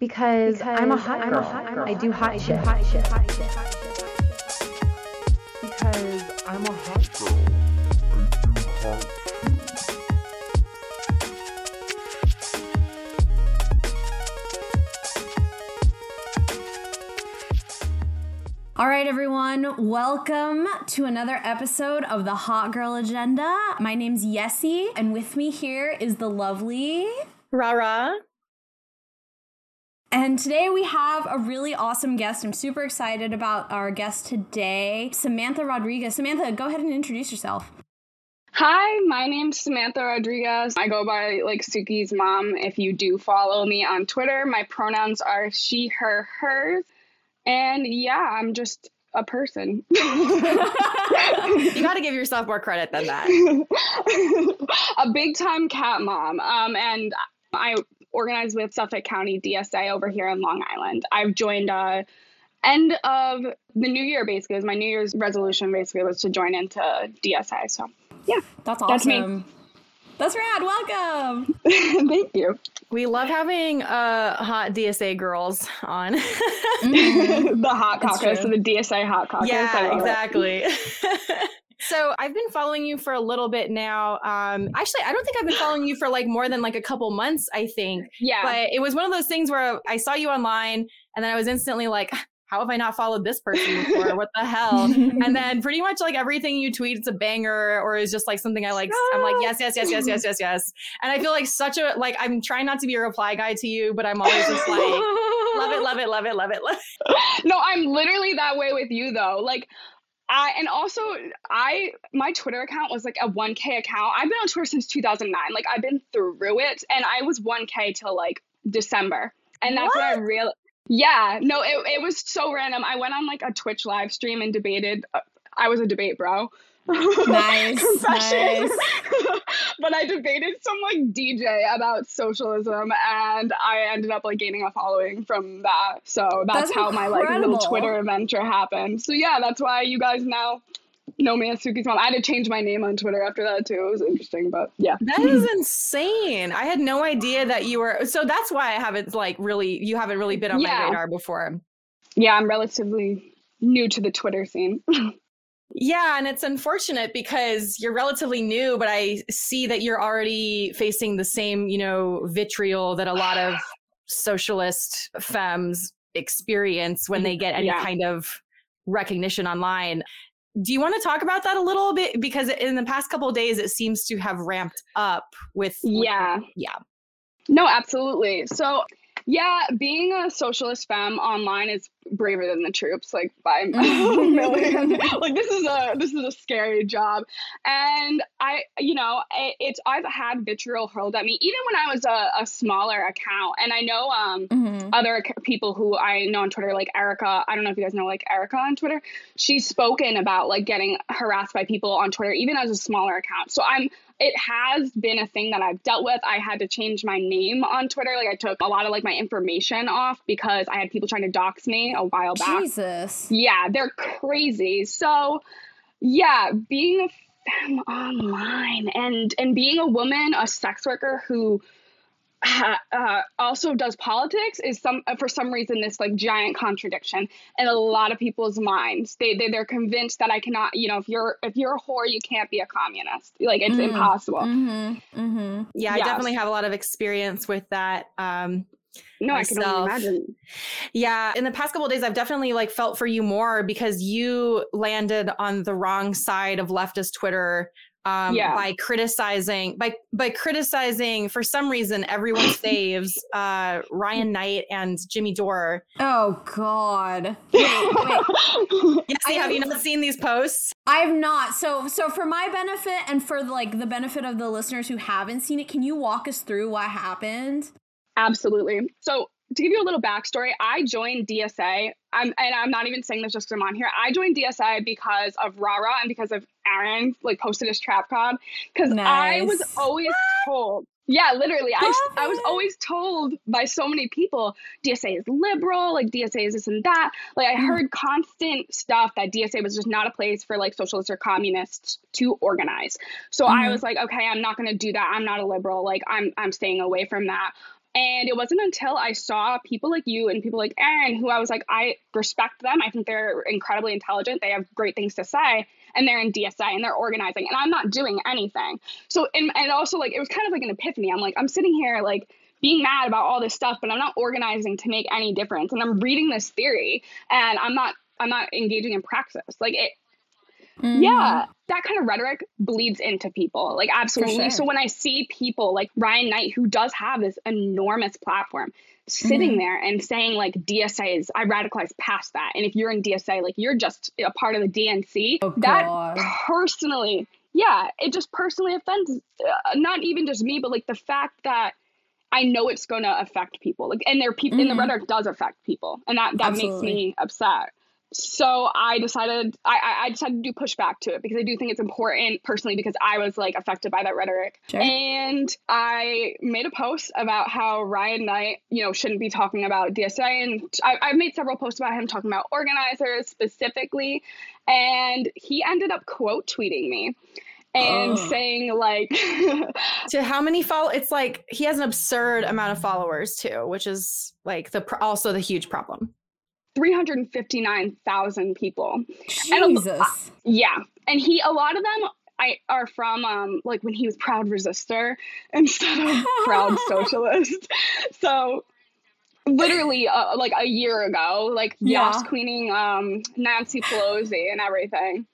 Because, because I'm a hot I'm girl. A hot girl. I do hot I shit. Do hot shit. Hot shit. Hot shit. Because I'm a hot girl. I do hot All right, everyone, welcome to another episode of the Hot Girl Agenda. My name's Yessie, and with me here is the lovely Rara. And today we have a really awesome guest. I'm super excited about our guest today, Samantha Rodriguez. Samantha, go ahead and introduce yourself. Hi, my name's Samantha Rodriguez. I go by like Suki's mom. If you do follow me on Twitter, my pronouns are she, her, hers. And yeah, I'm just a person. you got to give yourself more credit than that. a big time cat mom. Um, and I organized with Suffolk County DSA over here in Long Island. I've joined uh end of the new year basically was my new year's resolution basically was to join into DSA. So yeah. That's awesome. That's me. That's rad. Welcome. Thank you. We love having uh, hot DSA girls on. mm-hmm. the hot caucus, the DSA hot caucus. Yeah, exactly. So I've been following you for a little bit now. Um, actually, I don't think I've been following you for like more than like a couple months. I think. Yeah. But it was one of those things where I saw you online, and then I was instantly like, how have I not followed this person before? what the hell? and then pretty much like everything you tweet, it's a banger or is just like something I like. I'm like, yes, yes, yes, yes, yes, yes, yes. And I feel like such a, like, I'm trying not to be a reply guy to you, but I'm always just like, love it, love it, love it, love it, love it. no, I'm literally that way with you though. Like, I and also I my Twitter account was like a 1k account. I've been on Twitter since 2009. Like I've been through it and I was 1k till like December. And that's what? when I real Yeah, no, it it was so random. I went on like a Twitch live stream and debated uh, I was a debate bro. Nice. nice. but I debated some like DJ about socialism and I ended up like gaining a following from that. So that's, that's how incredible. my like little Twitter adventure happened. So yeah, that's why you guys now know me as Suki's mom. I had to change my name on Twitter after that too. It was interesting, but yeah. That is insane. I had no idea that you were so that's why I haven't like really you haven't really been on yeah. my radar before. Yeah, I'm relatively new to the Twitter scene. Yeah, and it's unfortunate because you're relatively new, but I see that you're already facing the same, you know, vitriol that a lot of socialist femmes experience when they get any yeah. kind of recognition online. Do you want to talk about that a little bit? Because in the past couple days, it seems to have ramped up with. Yeah. Yeah. No, absolutely. So yeah, being a socialist femme online is braver than the troops, like by a million. like this is a this is a scary job, and I, you know, it's I've had vitriol hurled at me even when I was a, a smaller account, and I know um mm-hmm. other people who I know on Twitter, like Erica. I don't know if you guys know like Erica on Twitter. She's spoken about like getting harassed by people on Twitter, even as a smaller account. So I'm it has been a thing that I've dealt with. I had to change my name on Twitter. Like I took a lot of like my information off because I had people trying to dox me a while back. Jesus. Yeah, they're crazy. So yeah, being a femme online and and being a woman, a sex worker who uh, also does politics is some for some reason this like giant contradiction in a lot of people's minds. They, they they're convinced that I cannot, you know, if you're if you're a whore, you can't be a communist. Like it's mm. impossible. Mm-hmm. Mm-hmm. Yeah, yes. I definitely have a lot of experience with that. Um, no, myself. I can only imagine. Yeah, in the past couple days, I've definitely like felt for you more because you landed on the wrong side of leftist Twitter um, yeah. by criticizing by by criticizing for some reason everyone saves uh, Ryan Knight and Jimmy Dore. Oh God! Wait, wait. yes, have you not seen these posts? I've not. So so for my benefit and for like the benefit of the listeners who haven't seen it, can you walk us through what happened? Absolutely. So to give you a little backstory, I joined DSA. I'm, and I'm not even saying this just because I'm on here. I joined DSA because of Rara and because of Aaron, like posted his trap card. Because nice. I was always told, yeah, literally, I, I was always told by so many people DSA is liberal, like DSA is this and that. Like I mm. heard constant stuff that DSA was just not a place for like socialists or communists to organize. So mm. I mm-hmm. was like, okay, I'm not going to do that. I'm not a liberal. Like I'm I'm staying away from that And it wasn't until I saw people like you and people like Aaron, who I was like, I respect them. I think they're incredibly intelligent. They have great things to say. And they're in DSA and they're organizing. And I'm not doing anything. So, and, and also, like, it was kind of like an epiphany. I'm like, I'm sitting here, like, being mad about all this stuff, but I'm not organizing to make any difference. And I'm reading this theory and I'm not I'm not engaging in praxis. Like it Mm-hmm. Yeah, that kind of rhetoric bleeds into people, like absolutely. Sure. So when I see people like Ryan Knight, who does have this enormous platform, sitting mm-hmm. there and saying like DSA is, I radicalized past that, and if you're in DSA, like you're just a part of the DNC. Oh, that personally, yeah, it just personally offends uh, not even just me, but like the fact that I know it's going to affect people. Like, and their people, mm-hmm. and the rhetoric does affect people, and that that Absolutely. makes me upset so I decided I, I decided to do pushback to it because I do think it's important personally because I was like affected by that rhetoric. Sure. And I made a post about how Ryan Knight, you know, shouldn't be talking about DSA. And I, I've made several posts about him talking about organizers specifically. And he ended up quote tweeting me and oh. saying like to how many follow it's like he has an absurd amount of followers too which is like the also the huge problem 359,000 people. Jesus. And, yeah. And he, a lot of them I, are from um, like when he was proud resistor instead of proud socialist. So literally uh, like a year ago, like yeah. Yas queening um, Nancy Pelosi and everything.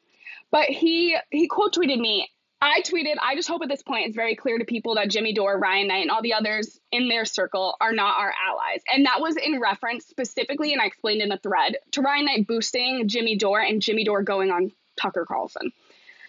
But he he quote tweeted me I tweeted, I just hope at this point it's very clear to people that Jimmy Dore, Ryan Knight, and all the others in their circle are not our allies. And that was in reference specifically, and I explained in a thread, to Ryan Knight boosting Jimmy Dore and Jimmy Dore going on Tucker Carlson.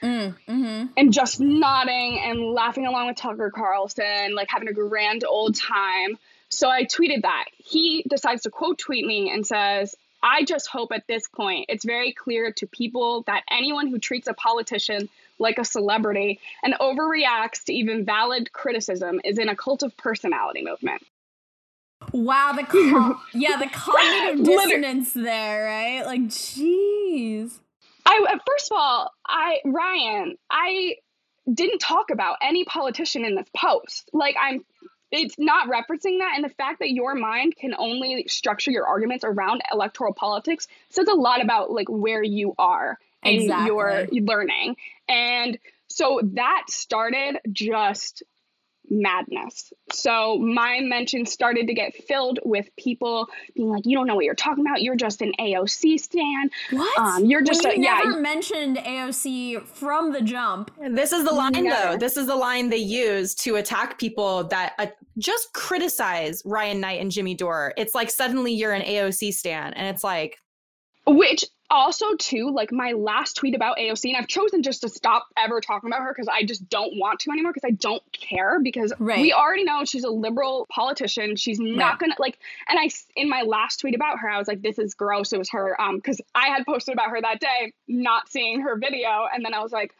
Mm, mm-hmm. And just nodding and laughing along with Tucker Carlson, like having a grand old time. So I tweeted that. He decides to quote tweet me and says, I just hope at this point it's very clear to people that anyone who treats a politician like a celebrity and overreacts to even valid criticism is in a cult of personality movement. Wow, the co- yeah, the cognitive dissonance there, right? Like, jeez. I uh, first of all, I Ryan, I didn't talk about any politician in this post. Like, I'm it's not referencing that and the fact that your mind can only structure your arguments around electoral politics says a lot about like where you are in exactly. your learning and so that started just madness. So my mentions started to get filled with people being like, "You don't know what you're talking about. You're just an AOC stan. What? Um, you're just well, you a, never yeah." mentioned AOC from the jump. This is the line, though. This is the line they use to attack people that uh, just criticize Ryan Knight and Jimmy Dore. It's like suddenly you're an AOC stan, and it's like, which also too like my last tweet about AOC and I've chosen just to stop ever talking about her because I just don't want to anymore because I don't care because right. we already know she's a liberal politician she's not right. gonna like and I in my last tweet about her I was like this is gross it was her um because I had posted about her that day not seeing her video and then I was like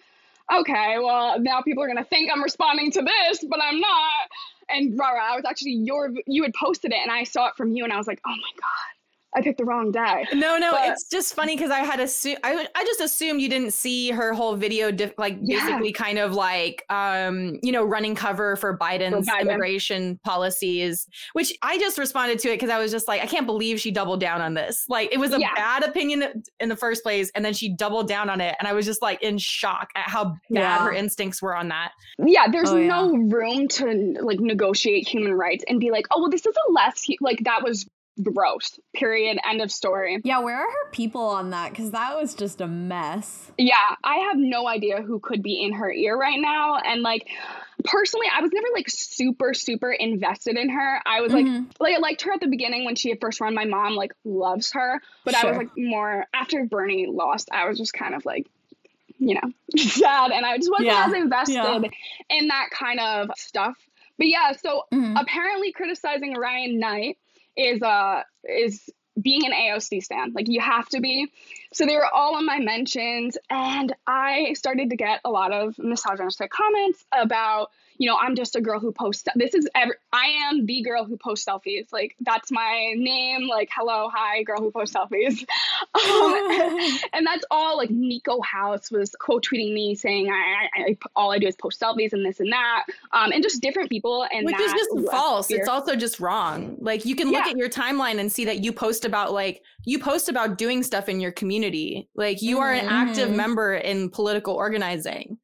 okay well now people are gonna think I'm responding to this but I'm not and Rara I was actually your you had posted it and I saw it from you and I was like oh my god I picked the wrong day. No, no, but, it's just funny because I had assumed I, I just assumed you didn't see her whole video, like yeah. basically kind of like um you know running cover for Biden's for Biden. immigration policies, which I just responded to it because I was just like I can't believe she doubled down on this. Like it was a yeah. bad opinion in the first place, and then she doubled down on it, and I was just like in shock at how bad yeah. her instincts were on that. Yeah, there's oh, no room to like negotiate human rights and be like, oh well, this is a less like that was gross. Period. End of story. Yeah, where are her people on that? Because that was just a mess. Yeah, I have no idea who could be in her ear right now. And like, personally, I was never like super, super invested in her. I was mm-hmm. like, like I liked her at the beginning when she had first run. My mom like loves her, but sure. I was like more after Bernie lost. I was just kind of like, you know, sad, and I just wasn't yeah. as invested yeah. in that kind of stuff. But yeah, so mm-hmm. apparently criticizing Ryan Knight is uh is being an AOC stand. Like you have to be. So they were all on my mentions and I started to get a lot of misogynistic comments about, you know, I'm just a girl who posts. This is every, I am the girl who posts selfies. Like that's my name. Like hello, hi, girl who posts selfies. Um, and that's all. Like Niko House was quote tweeting me saying I, I, I, all I do is post selfies and this and that, um, and just different people. And which is just false. fear. It's also just wrong. Like you can look Yeah. at your timeline and see that you post about like you post about doing stuff in your community. Like you are an active Mhm. member in political organizing.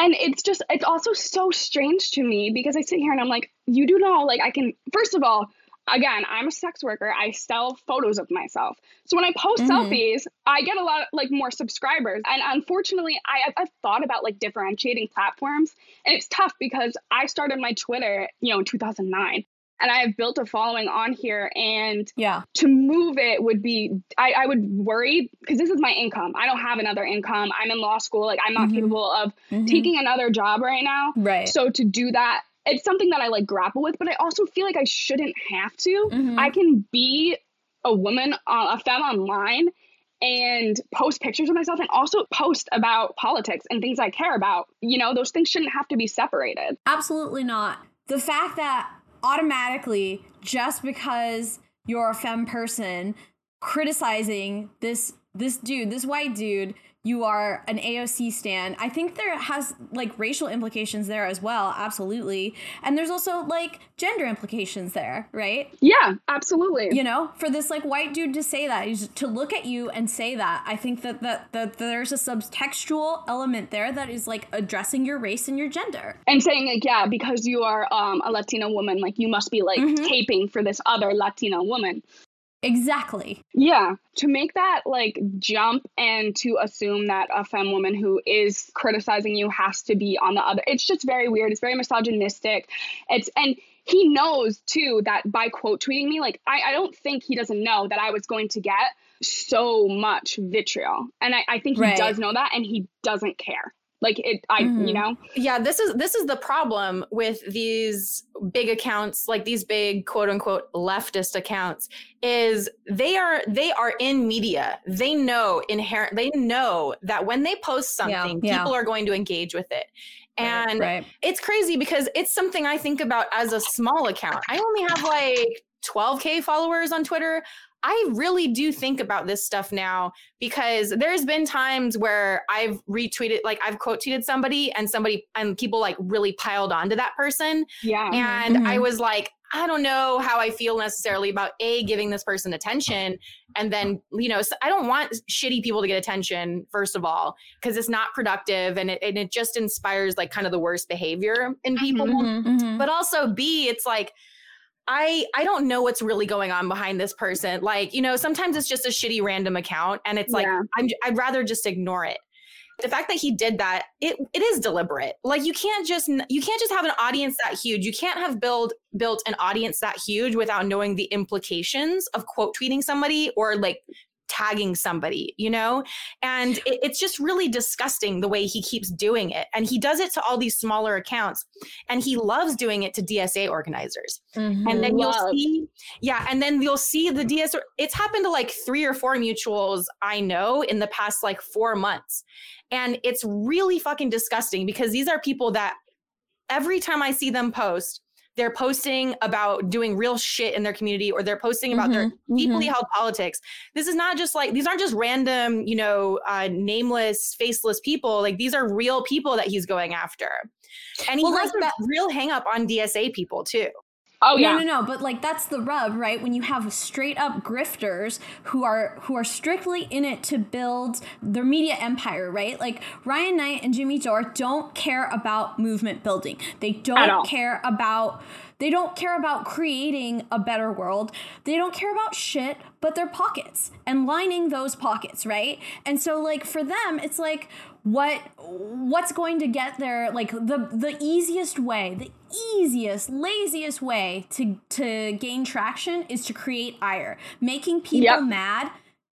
And it's just, it's also so strange to me because I sit here and I'm like, you do know, like, I can, first of all, again, I'm a sex worker. I sell photos of myself. So when I post Mhm. selfies, I get a lot, like, more subscribers. And unfortunately, I, I've, I've thought about, like, differentiating platforms. And it's tough because I started my Twitter, you know, in 2009. And I have built a following on here. And Yeah. to move it would be I, I would worry because this is my income. I don't have another income. I'm in law school. Like I'm not Mhm. capable of Mhm. taking another job right now. Right. So to do that, it's something that I like grapple with, but I also feel like I shouldn't have to. Mhm. I can be a woman, uh, a femme online and post pictures of myself and also post about politics and things I care about. You know, those things shouldn't have to be separated. Absolutely not. The fact that automatically, just because you're a femme person, criticizing this this dude, this white dude, you are an AOC stan. I think there has like racial implications there as well, absolutely. And there's also like gender implications there, right? Yeah, absolutely. You know, for this like white dude to say that, he's- to look at you and say that, I think that that, that there's a subtextual element there that is like addressing your race and your gender. and saying like yeah because you are um, a latina woman like you must be like Mhm. taping for this other latina woman Exactly. yeah to make that like jump and to assume that a femme woman who is criticizing you has to be on the other it's just very weird it's very misogynistic it's and he knows too that by quote tweeting me like I, I don't think he doesn't know that i was going to get so much vitriol and i, I think he Right. does know that and he doesn't care like it i Mhm. you know yeah this is this is the problem with these big accounts like these big quote unquote leftist accounts is they are they are in media they know inherent they know that when they post something yeah. people are going to engage with it and right. it's crazy because it's something i think about as a small account i only have like 12k followers on twitter I really do think about this stuff now because there's been times where I've retweeted, like I've quote tweeted somebody and somebody and people like really piled onto that person. yeah And I Mhm. was like, I don't know how I feel necessarily about A, giving this person attention. And then, you know, I don't want shitty people to get attention, first of all, because it's not productive and it, and it just inspires like kind of the worst behavior in people Mhm, mhm. but also b it's like i i don't know what's really going on behind this person. Like you know sometimes it's just a shitty random account and it's like Yeah. I'm, i'd rather just ignore it. The fact that he did that it it is deliberate. Like you can't just you can't just have an audience that huge. You can't have build built an audience that huge without knowing the implications of quote tweeting somebody or like tagging somebody you know? And it, it's just really disgusting the way he keeps doing it and he does it to all these smaller accounts and he loves doing it to dsa organizers. Mhm. and then you'll see yeah and then you'll see the DSA, it's happened to like three or four mutuals i know in the past like four months and it's really fucking disgusting because these are people that every time i see them post they're posting about doing real shit in their community or they're posting about their Mhm, deeply held politics. This is not just like these aren't just random you know uh, nameless faceless people. Like these are real people that he's going after. And he Well, has like a real hang up on dsa people too oh yeah No, no, no. But like that's the rub, right? When you have straight up grifters who are who are strictly in it to build their media empire, right? Like Ryan Knight and Jimmy Dore don't care about movement building. They don't care about they don't care about creating a better world. They don't care about shit but their pockets and lining those pockets, right? And so like for them, it's like what what's going to get there like the the easiest way, the easiest, laziest way to to gain traction is to create ire. Making people Yep. mad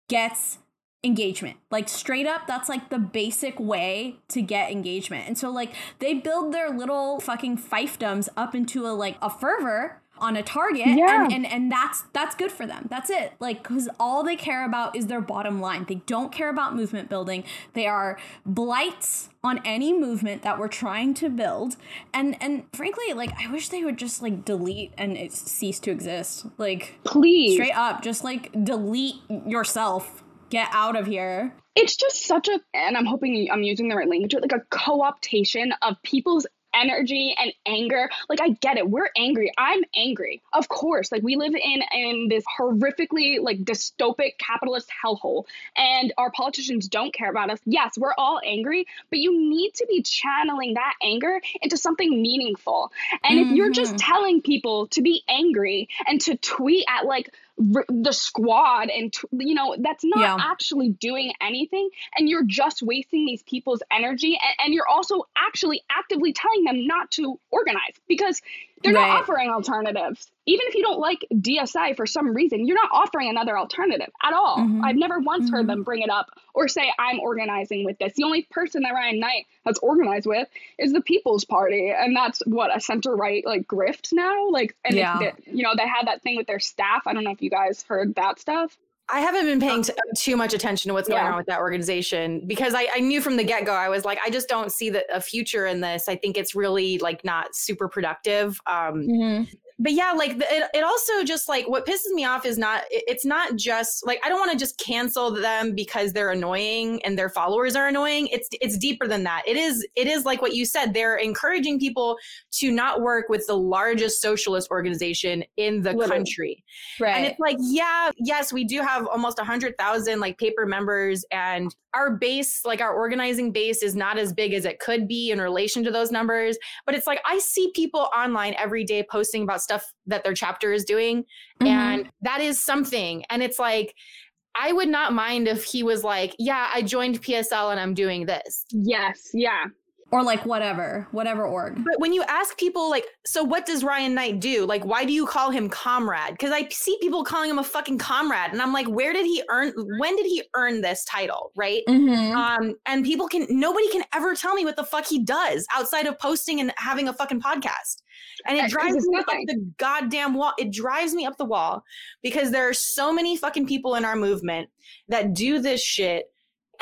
gets engagement. Like straight up, that's like the basic way to get engagement. And so like they build their little fucking fiefdoms up into a like a fervor on a target Yeah. and, and and that's that's good for them that's it like because all they care about is their bottom line they don't care about movement building they are blights on any movement that we're trying to build and and frankly like i wish they would just like delete and it cease to exist like Please. straight up just like delete yourself get out of here. It's just such a and i'm hoping i'm using the right language like a co-optation of people's energy and anger. Like i get it. We're angry. I'm angry. Of course. Like we live in in this horrifically like dystopic capitalist hellhole and our politicians don't care about us. Yes we're all angry but you need to be channeling that anger into something meaningful. And if you're just mm-hmm. telling people to be angry and to tweet at like r- the squad and t- you know that's not Yeah. actually doing anything and you're just wasting these people's energy and, and you're also actually actively telling them not to organize because they're Right. not offering alternatives even if you don't like dsa for some reason you're not offering another alternative at all Mhm. i've never once heard them bring it up or say i'm organizing with this the only person that ryan knight has organized with is the people's party and that's what a center right like grift now like and Yeah. it's the- you know they had that thing with their staff i don't know if you guys heard that stuff I haven't been paying t- too much attention to what's going Yeah. on with that organization because I, I knew from the get go, I was like, I just don't see the, a future in this. I think it's really like not super productive. Um, but yeah, like the, it, it also just like what pisses me off is not, it- it's not just like, I don't want to just cancel them because they're annoying and their followers are annoying. It's, it's deeper than that. It is, it is like what you said, they're encouraging people to not work with the largest socialist organization in the Literally. country. right And it's like, yeah, yes, we do have almost 100,000 like paper members and our base, like our organizing base is not as big as it could be in relation to those numbers, but it's like I see people online every day posting about stuff that their chapter is doing Mhm. and that is something. And it's like I would not mind if he was like, yeah, I joined PSL and I'm doing this. yes yeah or like whatever whatever org But when you ask people, like, so what does Ryan Knight do? Like, why do you call him comrade? Because I see people calling him a fucking comrade. And I'm like, where did he earn, when did he earn this title? Right. mm-hmm. Um, and people can, nobody can ever tell me what the fuck he does outside of posting and having a fucking podcast. And it drives me up the goddamn wall. It drives me up the wall because there are so many fucking people in our movement that do this shit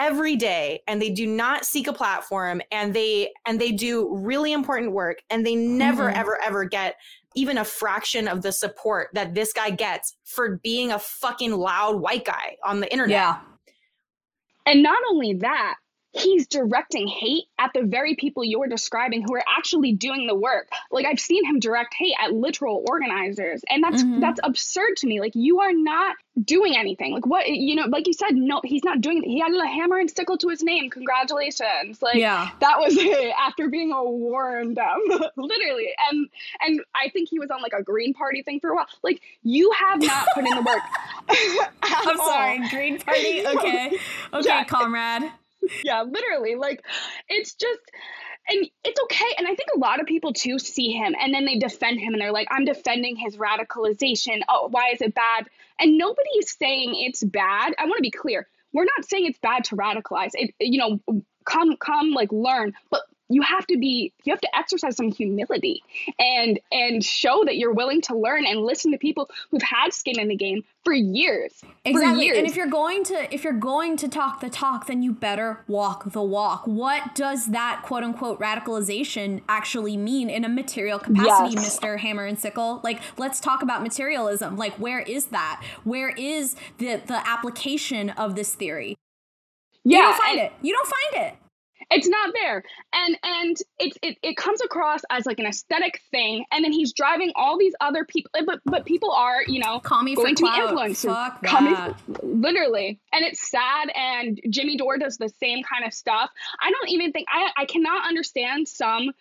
every day and they do not seek a platform and they and they do really important work and they never Mhm. ever ever get even a fraction of the support that this guy gets for being a fucking loud white guy on the internet. yeah And not only that, he's directing hate at the very people you're describing who are actually doing the work. Like I've seen him direct hate at literal organizers, and that's Mhm. that's absurd to me. Like you are not doing anything. Like what you know, like you said, no, he's not doing. He had a hammer and sickle to his name. Congratulations. Like yeah that was it after being a warned um literally and and i think he was on like a green party thing for a while like you have not put in the work i'm all. sorry green party okay okay Yeah. comrade yeah literally like it's just and it's okay and i think a lot of people too see him and then they defend him and they're like i'm defending his radicalization. Oh why is it bad? And nobody is saying it's bad. I want to be clear we're not saying it's bad to radicalize. It you know come come like learn but you have to be you have to exercise some humility and and show that you're willing to learn and listen to people who've had skin in the game for years Exactly. years. And if you're going to if you're going to talk the talk, then you better walk the walk. What does that quote unquote radicalization actually mean in a material capacity, Yes. Mr. Hammer and Sickle? Like let's talk about materialism. Like where is that? Where is the the application of this theory? yeah you don't find and- it. You don't find it. It's not there. And and it's it, it comes across as like an aesthetic thing. And then he's driving all these other people eh, but but people are you know Call me going for to be clout. influencers. Fuck coming that. literally. And it's sad. And jimmy dore does the same kind of stuff. I don't even think i i cannot understand some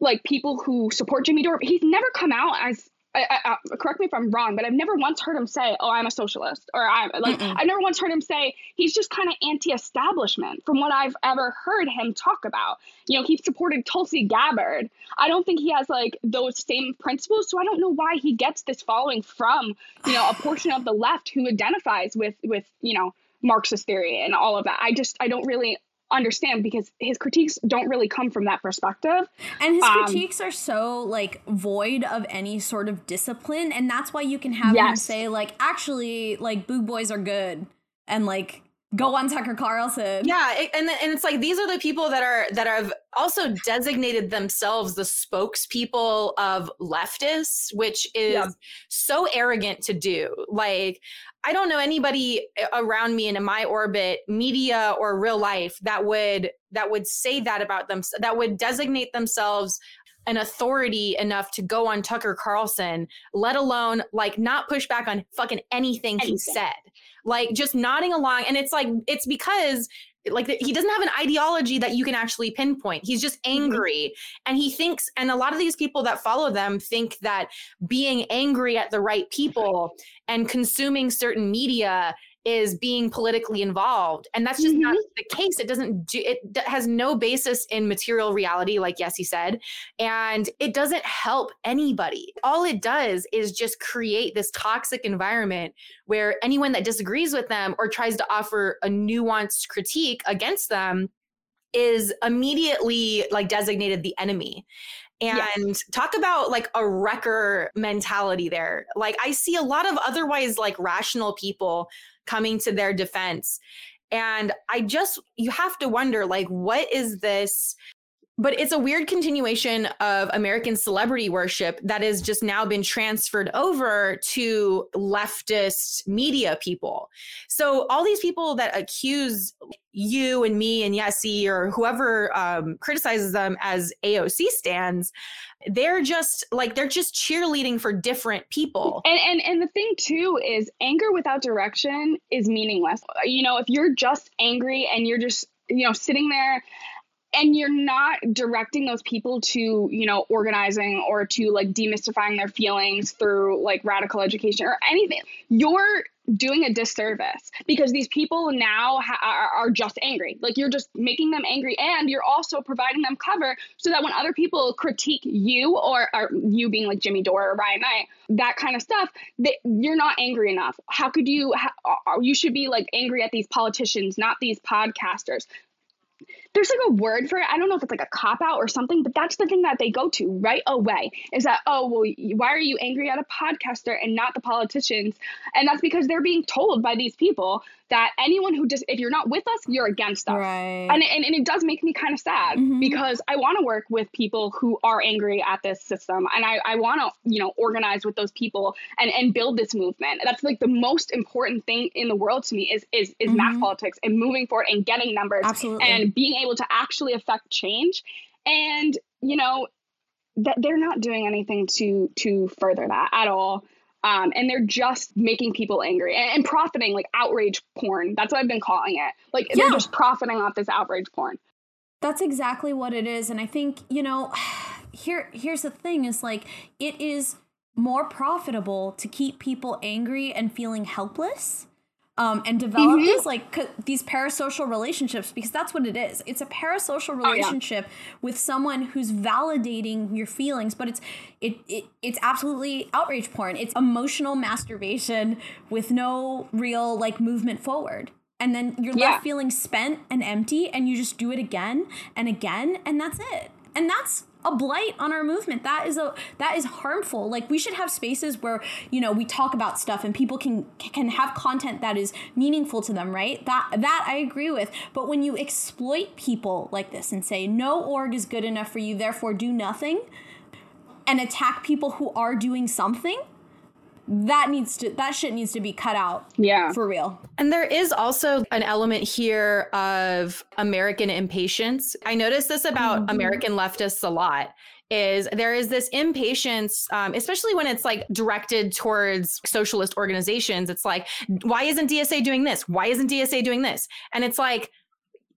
like people who support jimmy dore. He's never come out as I, I, I- correct me if I'm wrong, but I've never once heard him say, "Oh, I'm a socialist," or "I'm like." Mm-mm. I've never once heard him say he's just kind of anti-establishment. From what I've ever heard him talk about, you know, he supported Tulsi Gabbard. I don't think he has like those same principles, so I don't know why he gets this following from you know a portion of the left who identifies with with you know Marxist theory and all of that. I just I don't really understand because his critiques don't really come from that perspective. And his Um, critiques are so like void of any sort of discipline, and that's why you can have him say like, actually, like boog boys are good, and like go on Tucker Carlson. Yeah, it, and and it's like these are the people that are that have also designated themselves the spokespeople of leftists, which is Yeah. so arrogant to do. Like I don't know anybody around me and in my orbit, media or real life, that would that would say that about them, that would designate themselves an authority enough to go on Tucker Carlson, let alone like not push back on fucking anything, he said. Like just nodding along. And it's like, it's because like he doesn't have an ideology that you can actually pinpoint. He's just mm-hmm. angry. And he thinks, and a lot of these people that follow them think that being angry at the right people and consuming certain media is being politically involved. And that's just not mm-hmm. the case. It doesn't do it has no basis in material reality like yes he said. And it doesn't help anybody. All it does is just create this toxic environment where anyone that disagrees with them or tries to offer a nuanced critique against them is immediately like designated the enemy. And Yes. talk about like a wrecker mentality there. Like i see a lot of otherwise like rational people coming to their defense. And i just you have to wonder like what is this but it's a weird continuation of American celebrity worship that has just now been transferred over to leftist media people. So all these people that accuse you and me and Yessie or whoever um, criticizes them as AOC stands, they're just like they're just cheerleading for different people. And and and the thing too is anger without direction is meaningless. You know, if you're just angry and you're just, you know, sitting there and you're not directing those people to, you know, organizing or to like demystifying their feelings through like radical education or anything, you're doing a disservice because these people now ha- are, just angry. Like you're just making them angry and you're also providing them cover so that when other people critique you or, or you being like Jimmy Dore or Ryan Knight, that kind of stuff, that you're not angry enough. How could you, ha- you should be like angry at these politicians, not these podcasters there's like a word for it. I don't know if it's like a cop out or something, but that's the thing that they go to right away is that, oh, well, why are you angry at a podcaster and not the politicians? And that's because they're being told by these people that anyone who just, if you're not with us, you're against us. Right. And, and, and it does make me kind of sad Mhm. because I want to work with people who are angry at this system. And I, I want to, you know, organize with those people and, and build this movement. That's like the most important thing in the world to me is, is, is mass Mhm. politics and moving forward and getting numbers Absolutely. and being able to actually affect change. And, you know, that they're not doing anything to, to further that at all. Um, and they're just making people angry and, and profiting like outrage porn. That's what I've been calling it. Like they're just profiting off this outrage porn. That's exactly what it is. And I think, you know, here here's the thing is like it is more profitable to keep people angry and feeling helpless. Um, and develop Mhm. these like c- these parasocial relationships because that's what it is. It's a parasocial yeah. relationship with someone who's validating your feelings, but it's it, it it's absolutely outrage porn. It's emotional masturbation with no real like movement forward and then you're Yeah. left feeling spent and empty and you just do it again and again and that's it and that's a blight on our movement. That is a that is harmful. Like we should have spaces where you know we talk about stuff and people can can have content that is meaningful to them right? That that i agree with. But when you exploit people like this and say no org is good enough for you therefore do nothing and attack people who are doing something that needs to that shit needs to be cut out Yeah. for real And there is also an element here of American impatience. I notice this about Mhm. American leftists a lot. Is there is this impatience, um, especially when it's like directed towards socialist organizations? It's like, why isn't DSA doing this? Why isn't DSA doing this? And it's like,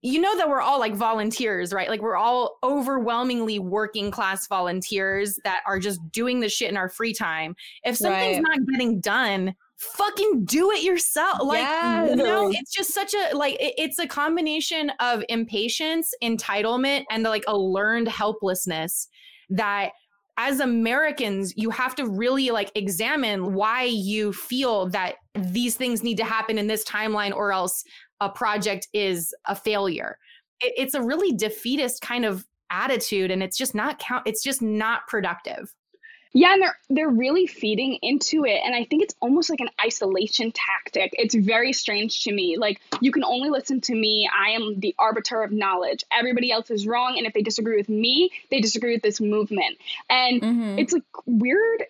you know that we're all like volunteers, right? Like we're all overwhelmingly working class volunteers that are just doing the shit in our free time. If something's Right. not getting done, fucking do it yourself. Like Yes. you know, it's just such a like it- it's a combination of impatience, entitlement, and like a learned helplessness that as Americans, you have to really like examine why you feel that these things need to happen in this timeline or else a project is a failure. it, it's a really defeatist kind of attitude and it's just not count it's just not productive yeah, and they're they're really feeding into it and I think it's almost like an isolation tactic. It's very strange to me. Like you can only listen to me. I am the arbiter of knowledge. Everybody else is wrong and if they disagree with me, they disagree with this movement. And mm-hmm. it's like weird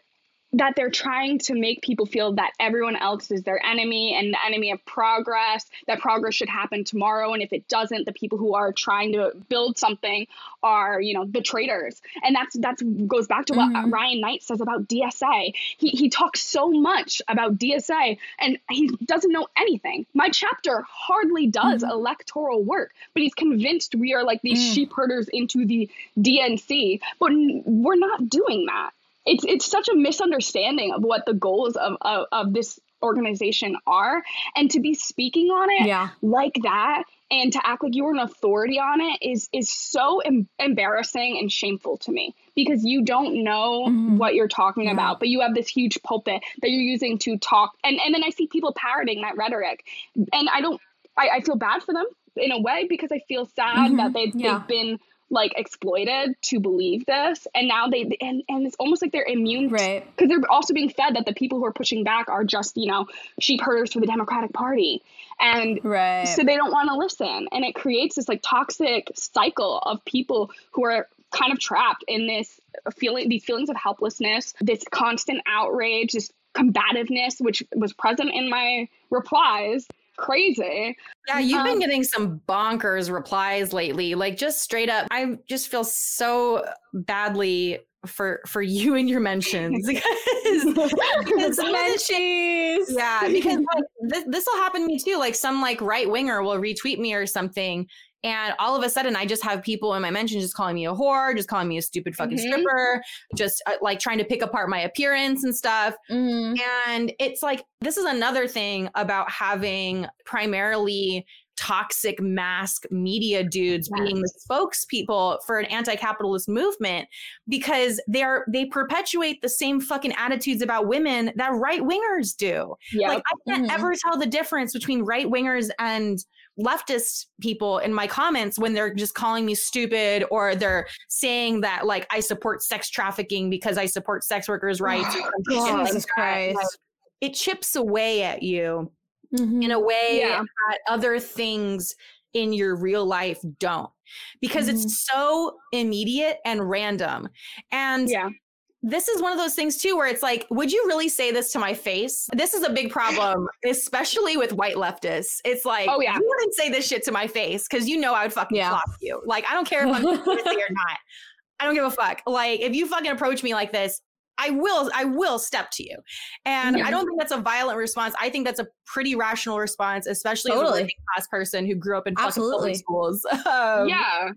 that they're trying to make people feel that everyone else is their enemy and the enemy of progress, that progress should happen tomorrow. And if it doesn't, the people who are trying to build something are, you know, the traitors. And that's that's goes back to what mm-hmm. Ryan Knight says about DSA. He he talks so much about DSA and he doesn't know anything. My chapter hardly does mm-hmm. electoral work, but he's convinced we are like these mm. sheep herders into the DNC, but we're not doing that it's it's such a misunderstanding of what the goals of, of, of this organization are and to be speaking on it yeah. like that and to act like you were an authority on it is is so em- embarrassing and shameful to me because you don't know mm-hmm. what you're talking yeah. about but you have this huge pulpit that you're using to talk and and then i see people parroting that rhetoric and i don't i, I feel bad for them in a way because i feel sad mm-hmm. that they, yeah. they've been like exploited to believe this and now they and, and it's almost like they're immune right. because they're also being fed that the people who are pushing back are just you know sheep herders for the democratic party. And right. so they don't want to listen and it creates this like toxic cycle of people who are kind of trapped in this feeling these feelings of helplessness this constant outrage this combativeness which was present in my replies crazy. Yeah, you've um, been getting some bonkers replies lately. Like just straight up, I just feel so badly for for you and your mentions because it's mentions. Yeah, because like, this will happen to me too. Like some like right winger will retweet me or something, and all of a sudden, I just have people in my mentions just calling me a whore, just calling me a stupid fucking mm-hmm. stripper, just uh, like trying to pick apart my appearance and stuff. Mm-hmm. And it's like, this is another thing about having primarily toxic mask media dudes yes. being the spokespeople for an anti-capitalist movement because they're they perpetuate the same fucking attitudes about women that right wingers do. Yep. Like I can't mm-hmm. ever tell the difference between right wingers and leftist people in my comments when they're just calling me stupid or they're saying that like I support sex trafficking because I support sex workers' rights. Oh, Jesus Christ. Like, it chips away at you mm-hmm. in a way yeah. that other things in your real life don't because mm-hmm. it's so immediate and random. And yeah this is one of those things too where it's like would you really say this to my face this is a big problem especially with white leftists it's like oh yeah you wouldn't say this shit to my face because you know i would fucking yeah. you like i don't care if i'm guilty or not i don't give a fuck like if you fucking approach me like this I will, I will step to you. And yeah. I don't think that's a violent response. I think that's a pretty rational response, especially totally. as a working class person who grew up in Absolutely. public schools. Um, yeah.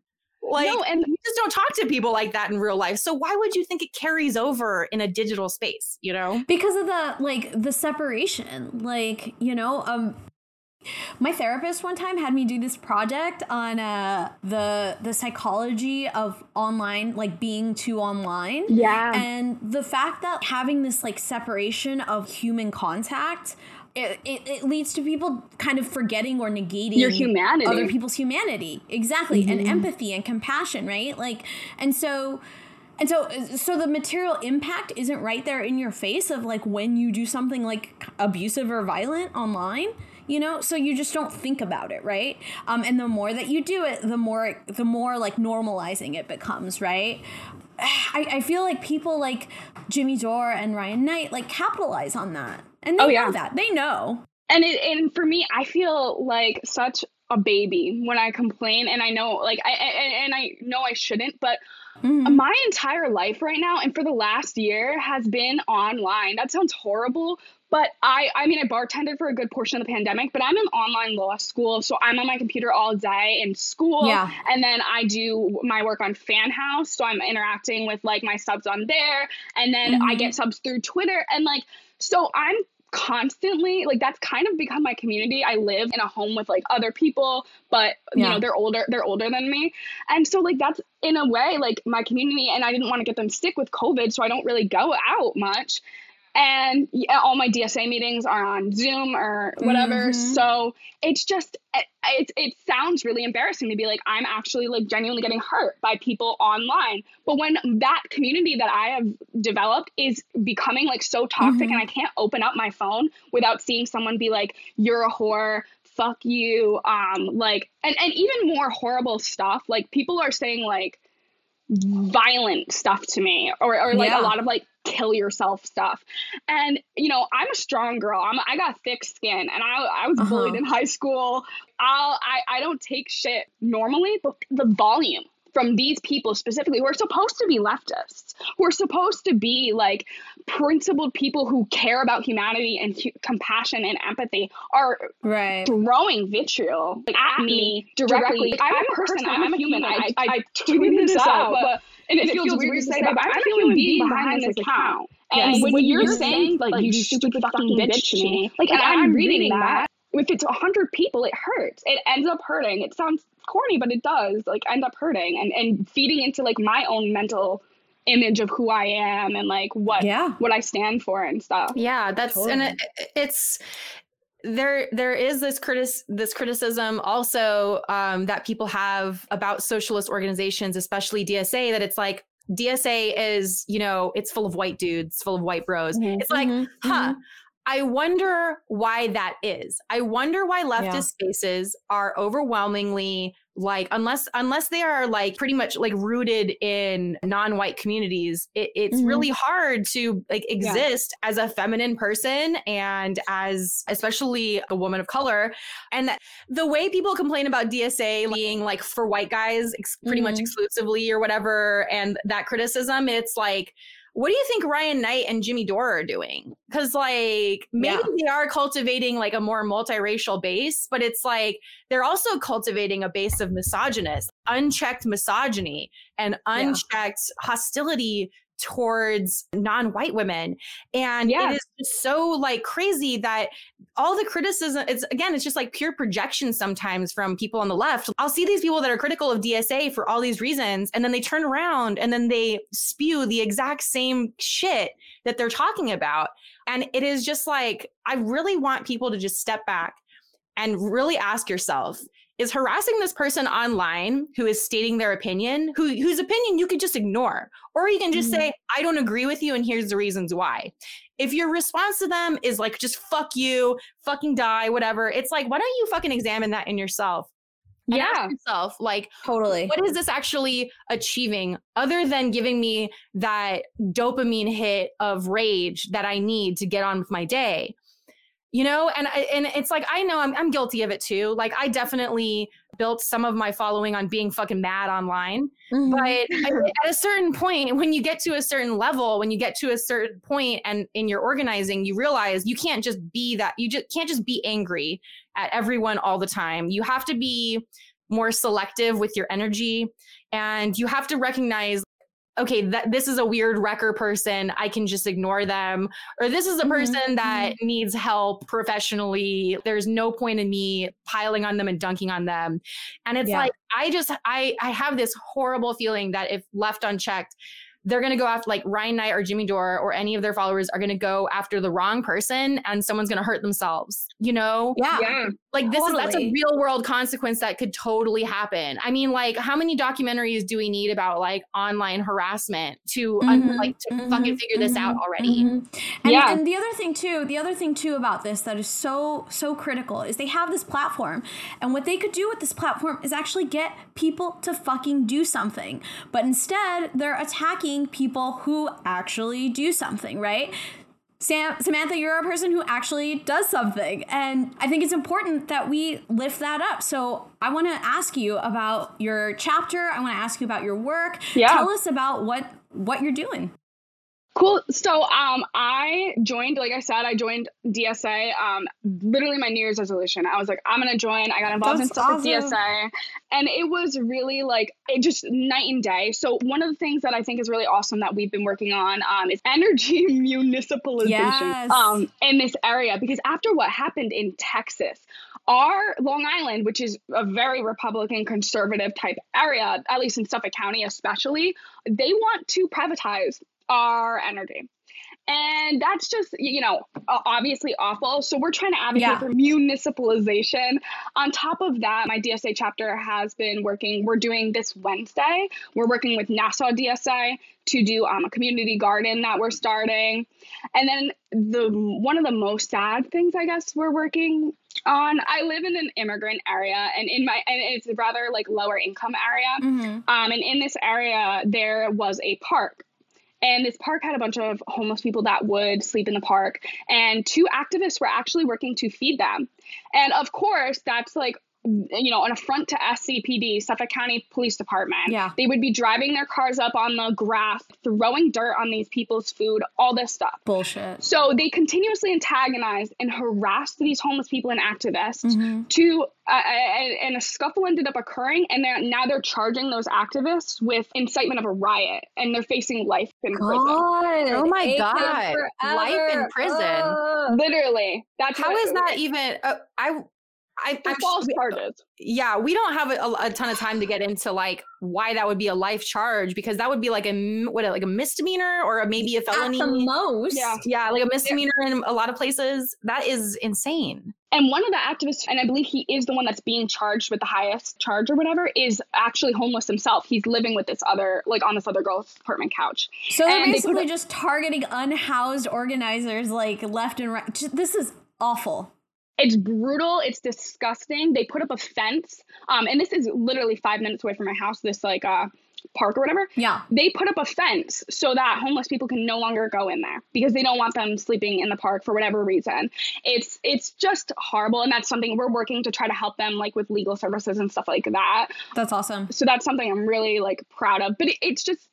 Like, no, and you just don't talk to people like that in real life. So why would you think it carries over in a digital space? You know, because of the like the separation. Like, you know, um, my therapist one time had me do this project on uh, the the psychology of online, like being too online. Yeah, and the fact that having this like separation of human contact it, it, it, leads to people kind of forgetting or negating your humanity. other people's humanity. Exactly. Mm-hmm. and empathy and compassion right? Like and so and so so the material impact isn't right there in your face of like when you do something like abusive or violent online you know? So you just don't think about it right? Um, and the more that you do it the more the more like normalizing it becomes right? I, I feel like people like Jimmy Dore and Ryan Knight like capitalize on that and they oh, yeah. know that. They know. And it, and for me, I feel like such a baby when I complain, and I know like I, I and I know I shouldn't, but mm-hmm. my entire life right now and for the last year has been online. That sounds horrible, but I I mean I bartended for a good portion of the pandemic, but I'm in online law school, so I'm on my computer all day in school. Yeah. And then I do my work on FanHouse, so I'm interacting with like my subs on there, and then mm-hmm. I get subs through Twitter, and like so I'm constantly like that's kind of become my community. I live in a home with like other people but you yeah. know they're older they're older than me. And so like that's in a way like my community and i didn't want to get them sick with covid so i don't really go out much and yeah, all my DSA meetings are on Zoom or whatever. Mhm. So it's just it, it it sounds really embarrassing to be like I'm actually like genuinely getting hurt by people online. But when that community that I have developed is becoming like so toxic Mhm. and I can't open up my phone without seeing someone be like you're a whore, fuck you, um like and and even more horrible stuff. Like people are saying like violent stuff to me or, or like Yeah. a lot of like kill yourself stuff and you know i'm a strong girl i'm i got thick skin and i i was Uh-huh. bullied in high school i'll i i don't take shit normally but the volume from these people specifically who are supposed to be leftists who are supposed to be like principled people who care about humanity and hu- compassion and empathy are Right. throwing vitriol like, at me directly. I'm, a person. I'm a human. I, I tweeted this out, but and it, feels weird to say that. But I'm a human being behind this account. And Yes. when, you're, saying like you stupid fucking bitch to me, like and I'm reading that. If it's a hundred people, it hurts. It ends up hurting. It sounds corny, but it does. Like end up hurting and and feeding into like my own mental image of who I am and like what Yeah. what I stand for and stuff. Yeah, that's and it, it's there there is this critic this criticism also um, that people have about socialist organizations, especially DSA, that it's like DSA is you know it's full of white dudes, full of white bros. Mhm, It's like, mhm, huh. I wonder why that is. I wonder why leftist Yeah. spaces are overwhelmingly like unless unless they are like pretty much like rooted in non-white communities it, it's Mhm. really hard to like exist as a feminine person and as especially a woman of color and the way people complain about dsa being like for white guys ex- pretty much Mhm. exclusively or whatever and that criticism it's like what do you think Ryan Knight and Jimmy Dore are doing? Because like maybe Yeah. they are cultivating like a more multiracial base, but it's like they're also cultivating a base of misogynists, unchecked misogyny, and unchecked hostility towards non-white women. And Yeah. it is just so like crazy that all the criticism it's again it's just like pure projection sometimes from people on the left i'll see these people that are critical of dsa for all these reasons and then they turn around and then they spew the exact same shit that they're talking about and it is just like i really want people to just step back and really ask yourself is harassing this person online who is stating their opinion who whose opinion you could just ignore or you can just mm-hmm. say i don't agree with you and here's the reasons why if your response to them is like just fuck you fucking die whatever it's like why don't you fucking examine that in yourself Yeah. yourself like Totally. what is this actually achieving other than giving me that dopamine hit of rage that I need to get on with my day? You know, and I- and it's like I know I'm I'm guilty of it too. Like I definitely built some of my following on being fucking mad online. Mhm. But at a certain point, when you get to a certain level, when you get to a certain point and in your organizing, you realize you can't just be that you just can't just be angry at everyone all the time. You have to be more selective with your energy and you have to recognize okay that this is a weird wrecker person i can just ignore them or this is a Mhm, person that needs help professionally there's no point in me piling on them and dunking on them and it's Yeah. like i just i i have this horrible feeling that if left unchecked they're going to go after like Ryan Knight or Jimmy Dore or any of their followers are going to go after the wrong person and someone's going to hurt themselves, you know? yeah. Yeah. Like this is that's a real world consequence that could totally happen. I mean, like how many documentaries do we need about like online harassment to un- Mhm, like to mhm, fucking figure this out mhm, already? mhm. And, Yeah. and the other thing too, the other thing too about this that is so so critical is they have this platform, and what they could do with this platform is actually get people to fucking do something. But instead, they're attacking people who actually do something, right? Sam, Samantha, you're a person who actually does something. And I think it's important that we lift that up. So I want to ask you about your chapter. I want to ask you about your work. Yeah. Tell us about what what you're doing. Cool. So um I joined, like I said, I joined DSA. Um literally my New Year's resolution. I was like, I'm gonna join. I got involved in That's stuff with. DSA. And it was really like it just night and day. So one of the things that I think is really awesome that we've been working on um is energy municipalization Yes. um in this area. Because after what happened in Texas, our Long Island, which is a very Republican conservative type area, at least in Suffolk County especially, they want to privatize our energy. And that's just, you know, obviously awful. So we're trying to advocate Yeah. for municipalization. On top of that, my DSA chapter has been working, we're doing this Wednesday, we're working with Nassau DSA to do um, a community garden that we're starting. And then the one of the most sad things I guess we're working on, I live in an immigrant area and in my and it's a rather like lower income area. Mhm. Um, and in this area, there was a park. And this park had a bunch of homeless people that would sleep in the park. And two activists were actually working to feed them. And of course, that's like, you know, an affront to SCPD, Suffolk County Police Department. Yeah. They would be driving their cars up on the grass, throwing dirt on these people's food, all this stuff. Bullshit. So they continuously antagonized and harassed these homeless people and activists Mhm. to uh, and, and a scuffle ended up occurring and they're, now they're charging those activists with incitement of a riot and they're facing life in prison Oh my AK God. Life in prison. Ugh. literally that's how is that even? Uh, I, I, for false sh- charges yeah, we don't have a, a ton of time to get into like why that would be a life charge because that would be like a m- what like a misdemeanor or a, maybe a felony. At felony. the most. Yeah. yeah, like a misdemeanor in a lot of places. That is insane. and one of the activists and i believe he is the one that's being charged with the highest charge or whatever is actually homeless himself he's living with this other like on this other girl's apartment couch So they're And they put basically a- just targeting unhoused organizers like left and right. This is awful. It's brutal. It's disgusting. They put up a fence um and this is literally five minutes away from my house this like uh park or whatever. Yeah. they put up a fence so that homeless people can no longer go in there because they don't want them sleeping in the park for whatever reason. It's it's just horrible and that's something we're working to try to help them like with legal services and stuff like that. That's awesome. so that's something i'm really like proud of. But it, it's just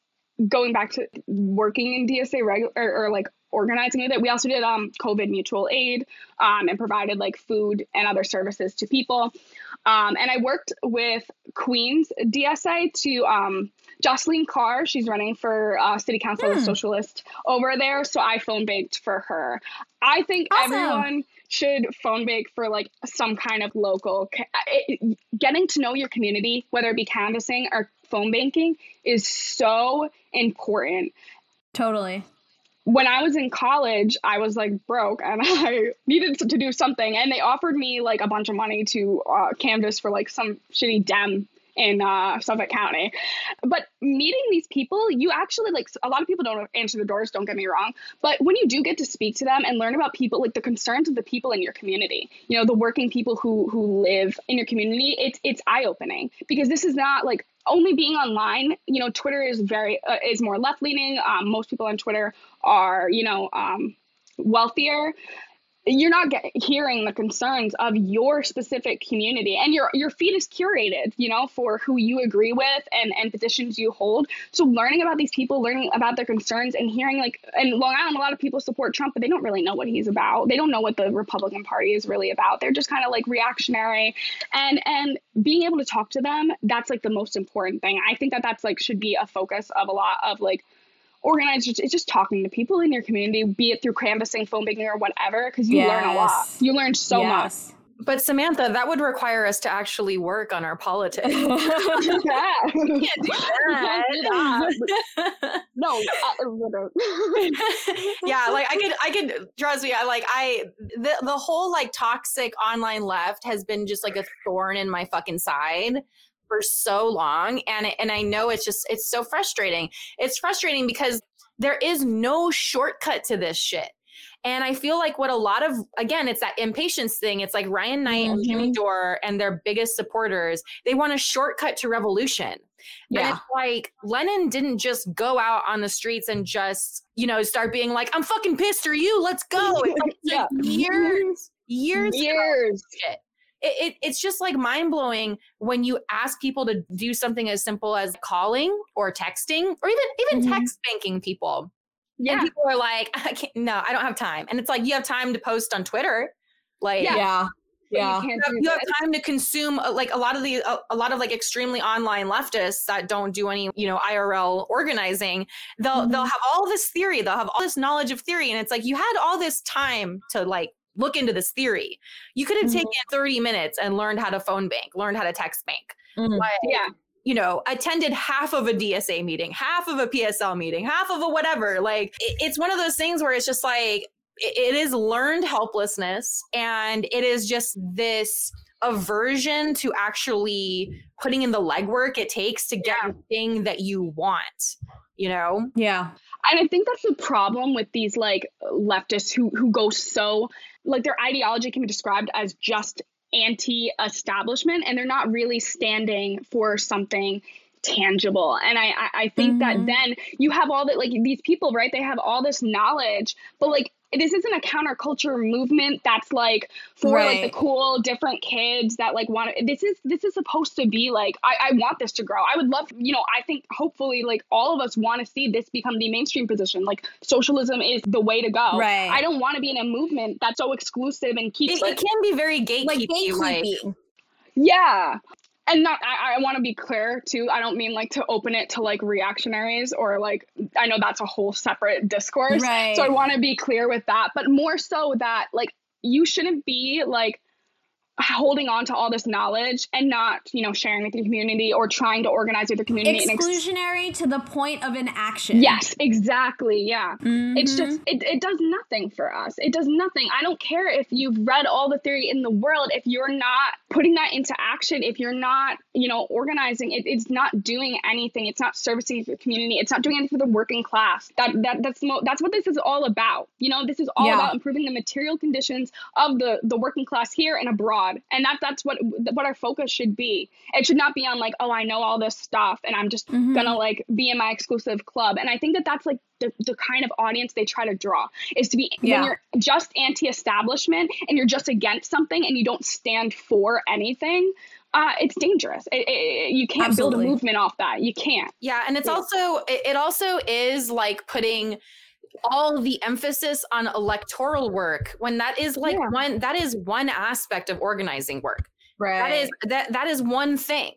going back to working in dsa regular or, or like organizing with it we also did um covid mutual aid um and provided like food and other services to people um and i worked with queens dsa to um Jaslin Kaur, she's running for uh, city council Hmm. socialist over there. So I phone banked for her. I think Awesome. everyone should phone bank for like some kind of local. it- Getting to know your community, whether it be canvassing or phone banking, is so important. Totally. When I was in college, I was like broke and I needed to, do something, and they offered me like a bunch of money to uh, canvass for like some shitty dem in uh, Suffolk County. But meeting these people, you actually like a lot of people don't answer the doors, don't get me wrong. But when you do get to speak to them and learn about people, like the concerns of the people in your community, you know, the working people who who live in your community, it's it's eye opening because this is not like only being online. You know, Twitter is very uh, is more left leaning. Um, most people on Twitter are you know um, wealthier you're not get, hearing the concerns of your specific community and your your feed is curated you know for who you agree with and and positions you hold. So learning about these people learning about their concerns and hearing like in long island a lot of people support trump but they don't really know what he's about. They don't know what the republican party is really about. They're just kind of like reactionary. And and being able to talk to them that's like the most important thing. I think that that's like should be a focus of a lot of like organizers it's just talking to people in your community be it through canvassing phone banking or whatever because you learn a lot. You learn so much. But Samantha, that would require us to actually work on our politics. yeah Can't do can't do that. no uh, yeah, like I could, I could trust me. I like I the the whole like toxic online left has been just like a thorn in my fucking side for so long, and and I know it's just it's so frustrating. It's frustrating because there is no shortcut to this shit. And I feel like what a lot of again, it's that impatience thing. It's like Ryan Knight and Jimmy mm-hmm. Dore and their biggest supporters. They want a shortcut to revolution. And Yeah. it's like Lenin didn't just go out on the streets and just, you know, start being like, I'm fucking pissed or you, let's go. It's like, like years, years, years shit. It, it, it's just like mind blowing when you ask people to do something as simple as calling or texting or even even Mhm. text banking people. yeah And people are like, I can't, no, I don't have time. And it's like, you have time to post on Twitter. Like, Yeah. Yeah. Yeah. you you have, you have time to consume uh, like a lot of the a, a lot of like extremely online leftists that don't do any you know IRL organizing they'll they'll have all this theory they'll have all this knowledge of theory and it's like you had all this time to like look into this theory you could have Mhm. taken 30 minutes and learned how to phone bank learned how to text bank Mhm. But yeah you know, attended half of a DSA meeting, half of a PSL meeting, half of a whatever. Like it, it's one of those things where it's just like it, it is learned helplessness and it is just this aversion to actually putting in the legwork it takes to get Yeah. the thing that you want, you know? Yeah. and I think that's the problem with these like leftists who who go so like their ideology can be described as just anti-establishment, and they're not really standing for something tangible. And I I, I think that Mhm. then you have all that like these people, right? They have all this knowledge, but like this isn't a counterculture movement that's like for like the cool different kids that like want to this is this is supposed to be like I, I want this to grow i would love you know i think hopefully like all of us want to see this become the mainstream position like socialism is the way to go Right. i don't want to be in a movement that's so exclusive and keeps It, like it can be very gatekeepy. Like Like, gatekeeping. yeah and not i, I want to be clear too i don't mean like to open it to like reactionaries or like i know that's a whole separate discourse Right. so i want to be clear with that but more so that like you shouldn't be like holding on to all this knowledge and not you know sharing with your community or trying to organize with the community and ex- Exclusionary to the point of inaction. yes exactly yeah. It's Mhm. just it, it does nothing for us. It does nothing. I don't care if you've read all the theory in the world if you're not putting that into action if you're not you know organizing it, it's not doing anything. It's not servicing the community. It's not doing anything for the working class. That, that that's mo- that's what this is all about. You know this is all Yeah. about improving the material conditions of the the working class here and abroad and that that's what what our focus should be it should not be on like oh i know all this stuff and i'm just Mhm. gonna like be in my exclusive club and i think that that's like the, the kind of audience they try to draw is to be Yeah. when you're just anti-establishment and you're just against something and you don't stand for anything uh, it's dangerous it, it- you can't Absolutely. build a movement off that you can't Yeah, and it's Yeah. also it it also is like putting all the emphasis on electoral work when that is like Yeah. one that is one aspect of organizing work. right. That is that that is one thing.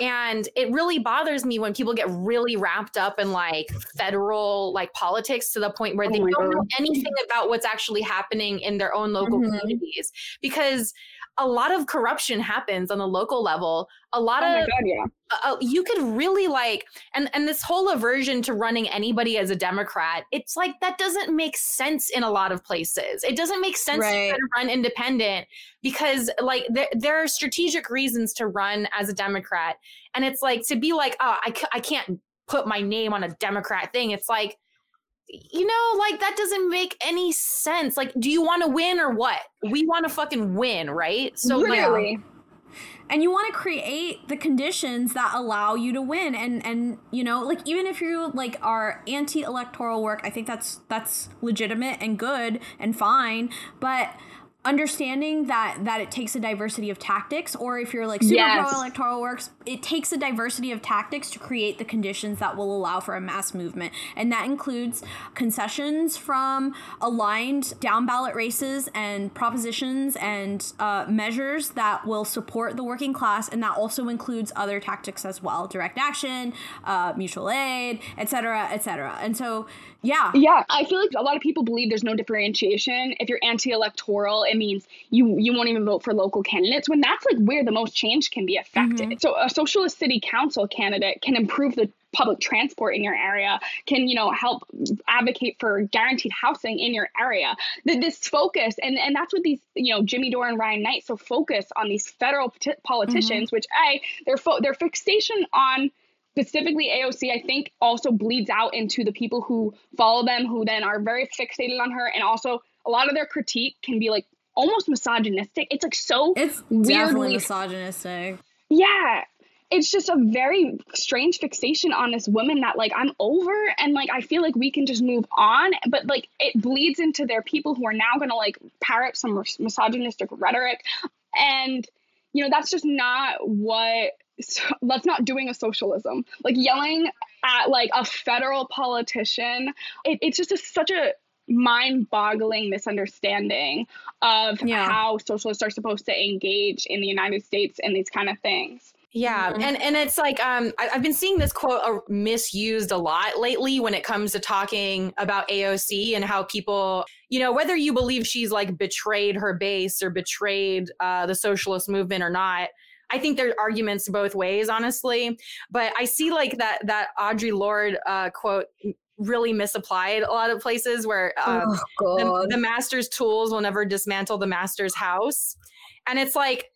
And it really bothers me when people get really wrapped up in like federal like politics to the point where Oh they don't know anything about what's actually happening in their own local Mhm. communities because a lot of corruption happens on the local level. A lot oh of god yeah uh, you could really like and and this whole aversion to running anybody as a democrat it's like that doesn't make sense in a lot of places it doesn't make sense Right. to to run independent because like there, there are strategic reasons to run as a democrat and it's like to be like oh I, I can't put my name on a democrat thing it's like you know like that doesn't make any sense. Like do you want to win or what? We want to fucking win right? So like, and you want to create the conditions that allow you to win. And and you know like even if you like are anti-electoral work i think that's that's legitimate and good and fine. But understanding that that it takes a diversity of tactics or if you're like super Yes. pro electoral works it takes a diversity of tactics to create the conditions that will allow for a mass movement. And that includes concessions from aligned down ballot races and propositions and uh, measures that will support the working class and that also includes other tactics as well. Direct action uh, mutual aid etc etc and so yeah Yeah, I feel like a lot of people believe there's no differentiation. If you're anti-electoral, it means you you won't even vote for local candidates. When that's like where the most change can be affected. Mm-hmm. So a socialist city council candidate can improve the public transport in your area, can you know help advocate for guaranteed housing in your area. Th- This focus, and and that's what these you know Jimmy Dore and Ryan Knight so focus on these federal politicians, mm-hmm. which a their fo- their fixation on specifically AOC, I think also bleeds out into the people who follow them, who then are very fixated on her, and also a lot of their critique can be like almost misogynistic. It's like so it's definitely weirdly, misogynistic yeah. It's just a very strange fixation on this woman that like I'm over and like I feel like we can just move on, but like it bleeds into their people who are now gonna like parrot some mis- misogynistic rhetoric, and you know that's just not what that's not doing a socialism like yelling at like a federal politician it, it's just a, such a mind-boggling misunderstanding of Yeah. how socialists are supposed to engage in the united states in these kind of things Yeah, Mhm. and and it's like um, I, I've been seeing this quote uh, misused a lot lately when it comes to talking about AOC and how people, you know, whether you believe she's like betrayed her base or betrayed uh, the socialist movement or not, I think there are arguments both ways, honestly. But I see like that that Audre Lorde uh, quote really misapplied a lot of places where uh, oh, the, the master's tools will never dismantle the master's house, and it's like,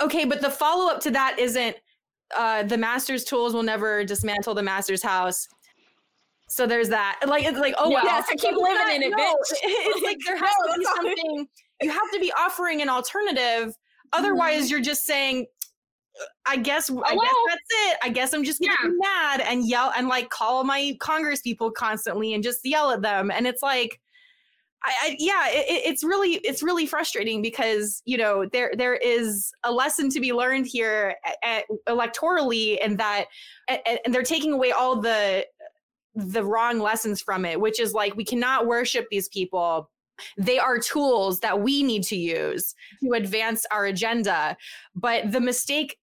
okay, but the follow up to that isn't uh, the master's tools will never dismantle the master's house. So there's that. Like it's like, oh yeah, yes, I keep living that, in it, no. bitch. It's like there has no, to be something. You have to be offering an alternative. Otherwise, mm. you're just saying, I guess I oh, guess that's it. I guess I'm just gonna yeah. be mad and yell and like call my Congress people constantly and just yell at them. And it's like, I, I yeah, it, it's really it's really frustrating because you know there there is a lesson to be learned here at, at, electorally, and that and they're taking away all the the wrong lessons from it, which is like we cannot worship these people they are tools that we need to use to advance our agenda. But the mistake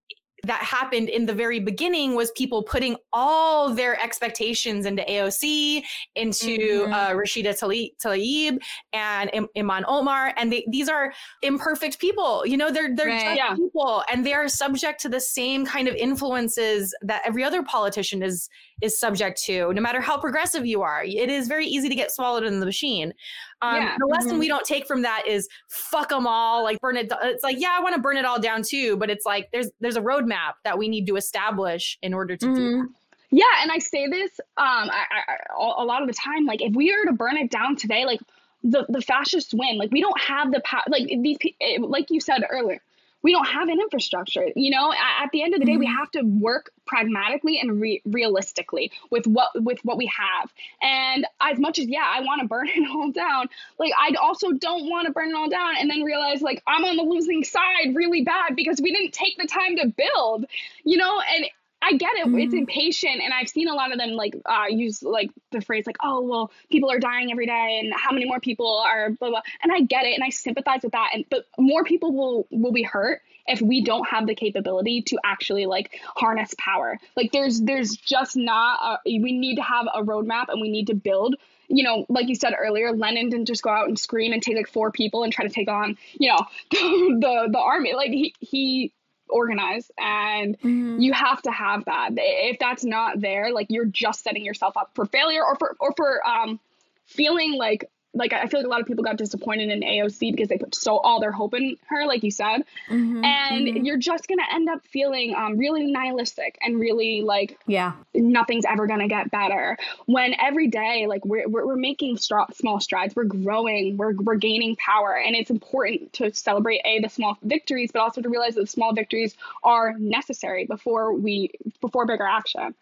that happened in the very beginning was people putting all their expectations into AOC, into mm-hmm. uh, Rashida Tlaib, and Im- Ilhan Omar, and they, these are imperfect people. You know, they're they're right. just people, and they are subject to the same kind of influences that every other politician is is subject to. No matter how progressive you are, it is very easy to get swallowed in the machine. Um, yeah. The lesson mm-hmm. we don't take from that is fuck them all, like burn it. It's like yeah, I want to burn it all down too, but it's like there's there's a roadmap that we need to establish in order to mm-hmm. do. That. Yeah, and I say this um I, I, a lot of the time. Like if we were to burn it down today, like the the fascists win. Like we don't have the power. Like these, eh, like you said earlier, we don't have an infrastructure. You know, at, at the end of the day, mm-hmm. we have to work pragmatically and re- realistically with what with what we have. And as much as yeah, I want to burn it all down, like I also don't want to burn it all down and then realize like I'm on the losing side really bad because we didn't take the time to build. You know, and I get it. Mm-hmm. It's impatient, and I've seen a lot of them like uh, use like the phrase like, "Oh, well, people are dying every day, and how many more people are blah blah." And I get it, and I sympathize with that. And but more people will will be hurt if we don't have the capability to actually like harness power. Like there's there's just not. A, we need to have a roadmap, and we need to build. You know, like you said earlier, Lenin didn't just go out and scream and take like four people and try to take on, you know, the the army. Like he he organized and mm-hmm. you have to have that if that's not there like you're just setting yourself up for failure or for or for um feeling like like I feel like a lot of people got disappointed in AOC because they put so all their hope in her, like you said, mm-hmm, and mm-hmm. you're just gonna end up feeling um, really nihilistic and really like yeah nothing's ever gonna get better. When every day like we're we're, we're making str- small strides, we're growing, we're we're gaining power, and it's important to celebrate a the small victories, but also to realize that the small victories are necessary before we before bigger action.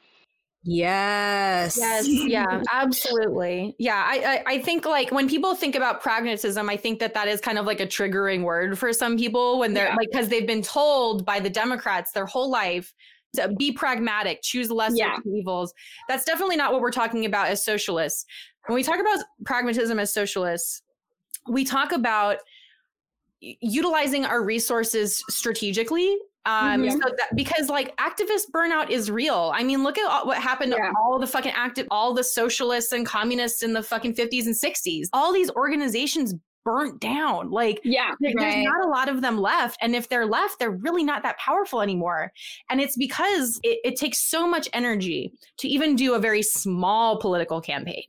Yes. Yes. Yeah. absolutely. Yeah. I, I, I think like when people think about pragmatism, I think that that is kind of like a triggering word for some people when they're yeah. like because they've been told by the Democrats their whole life to be pragmatic, choose lesser yeah. evils. That's definitely not what we're talking about as socialists. When we talk about pragmatism as socialists, we talk about utilizing our resources strategically um, mm-hmm. so that, because like activist burnout is real. I mean, look at all, what happened yeah. to all the fucking active, all the socialists and communists in the fucking 50s and 60s. All these organizations burnt down. Like, yeah, there, right. there's not a lot of them left. And if they're left, they're really not that powerful anymore. And it's because it, it takes so much energy to even do a very small political campaign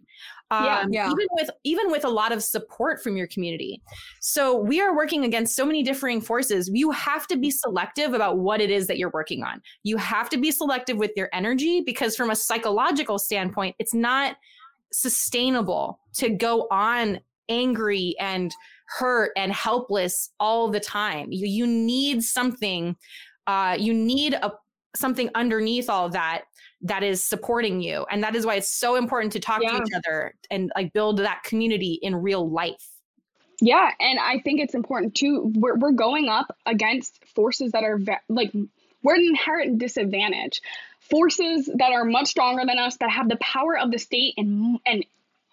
yeah, um, yeah. even with even with a lot of support from your community. So we are working against so many differing forces. You have to be selective about what it is that you're working on. You have to be selective with your energy because from a psychological standpoint, it's not sustainable to go on angry and hurt and helpless all the time. You you need something uh you need a something underneath all that that is supporting you. And that is why it's so important to talk yeah. to each other and like build that community in real life. Yeah and i think it's important too. We're, we're going up against forces that are ve- like we're an inherent disadvantage. Forces that are much stronger than us that have the power of the state and and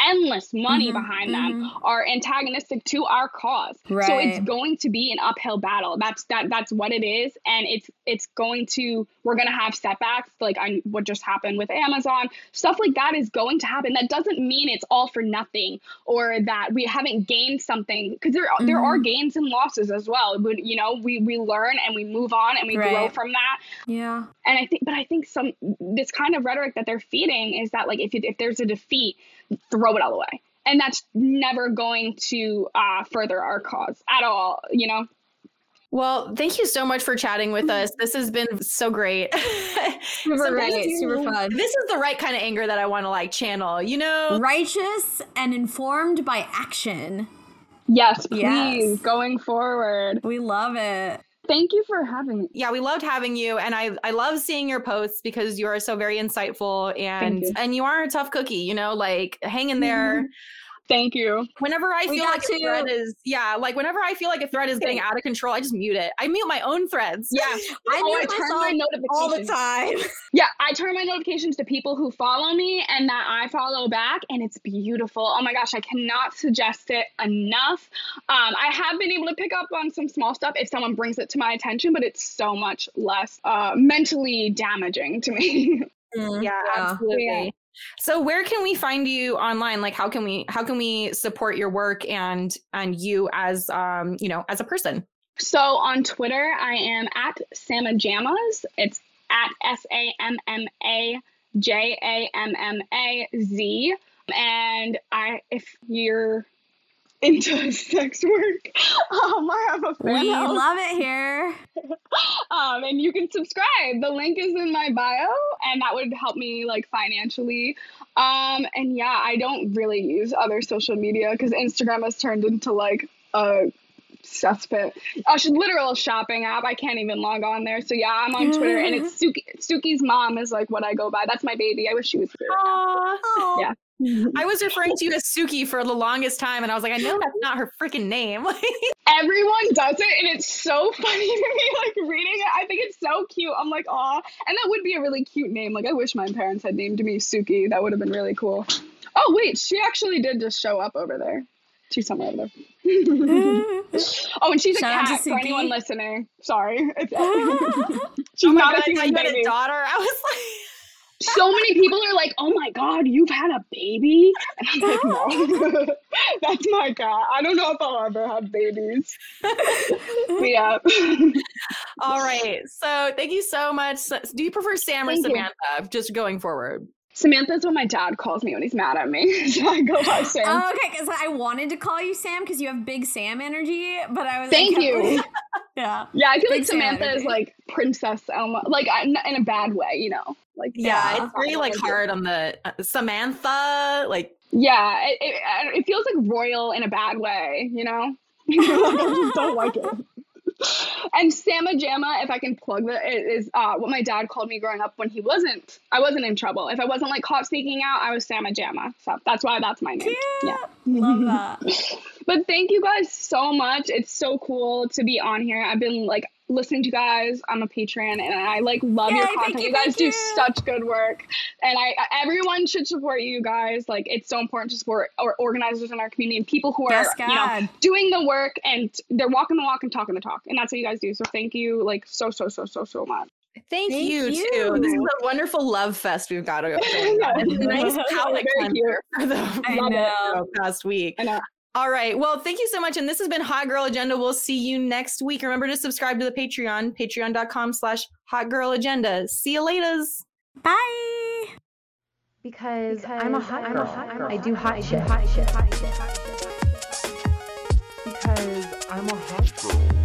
endless money Mhm, behind them are antagonistic to our cause. So it's going to be an uphill battle. That's that that's what it is and it's it's going to we're going to have setbacks like on what just happened with Amazon. Stuff like that is going to happen. That doesn't mean it's all for nothing or that we haven't gained something because there there are gains and losses as well. But you know, we we learn and we move on and we grow from that Yeah. and I think, but I think some this kind of rhetoric that they're feeding is that like if you, if there's a defeat, throw it all away, and that's never going to uh, further our cause at all. You know, Well, thank you so much for chatting with us. This has been so great. Super So great. Super fun. This is the right kind of anger that I want to like channel, you know? Righteous and informed by action. yes, please, Yes. going forward. We love it. Thank you for having me. Yeah, we loved having you and I I love seeing your posts because you are so very insightful and you. and you are a tough cookie, you know, like hang in there. Mm-hmm. Thank you. Whenever I We feel got like a thread is yeah, like whenever I feel like a thread is getting out of control, I just mute it. I mute my own threads. Yeah, I oh, mute I turn my notifications all the time. Yeah, I turn my notifications to people who follow me and that I follow back, and it's beautiful. Oh my gosh, I cannot suggest it enough. Um, I have been able to pick up on some small stuff if someone brings it to my attention, but it's so much less uh, mentally damaging to me. Yeah, Yeah. absolutely. Yeah. So where can we find you online? Like how can we how can we support your work and and you as um, you know, as a person? so on Twitter, I am at sammajammaz. It's at S A M M A J A M M A Z. And I, if you're into sex work, um, I have a fan We house. love it here. um, and you can subscribe. The link is in my bio, and that would help me like financially. Um, and yeah, I don't really use other social media because Instagram has turned into like a cesspit, a sh- literal shopping app. I can't even log on there. So yeah, I'm on Twitter, and it's Suki. Suki's mom is like what I go by. That's my baby. I wish she was here. Aw. Yeah. I was referring to you as Suki for the longest time and I was like, I know that's not her freaking name. Everyone does it, and it's so funny to me. Like reading it, I think it's so cute. I'm like, aw, and that would be a really cute name. Like I wish my parents had named me Suki. That would have been really cool. Oh wait, she actually did just show up over there. She's somewhere over there. oh, and she's Shout a cat for anyone listening. Sorry, she's Oh my not God, a human baby. a daughter. I was like so many people are like, "Oh my god, you've had a baby," and I'm like, "No, that's my cat. I don't know if I'll ever have babies." But yeah. All right. So thank you so much. Do you prefer Sam or Thank you. Samantha? Just going forward. Samantha's what my dad calls me when he's mad at me. so I go by Sam. Oh, okay, because I wanted to call you Sam because you have big Sam energy, but I was. I Thank kept- you. yeah. yeah, I feel Big like Sam Samantha is like Princess Elma, like I- in in a bad way, you know. Like Yeah, Yeah. it's very like hard on the uh, Samantha. Like yeah, it, it, it feels like royal in a bad way, you know. like, I just don't like it. And Sama Jamma, if I can plug that, it is uh, what my dad called me growing up when he wasn't. I wasn't in trouble. If I wasn't like caught sneaking out, I was Sama Jamma. So that's why that's my name. Yeah. Love that. But thank you guys so much. It's so cool to be on here. I've been like listening to you guys. I'm a patron and I like love your Yay, thank content. you, You, guys do you. such good work. And I everyone should support you guys. Like it's so important to support our organizers in our community and people who are Yes, you know doing the work and they're walking the walk and talking the talk. And that's what you guys do. So thank you like so so so so so much. thank, Thank you, you. too. This is a wonderful love fest we've got to go. It's a nice palate Very cute. cleanser for the I Love it. know. past week. I know. All right. Well, thank you so much. And this has been Hot Girl Agenda. We'll see you next week. Remember to subscribe to the Patreon, patreon.com slash hot girl agenda. See you laters. Bye. Because, I'm a hot girl. I do hot shit. Hot shit. Hot shit. Hot shit. Because I'm a hot girl.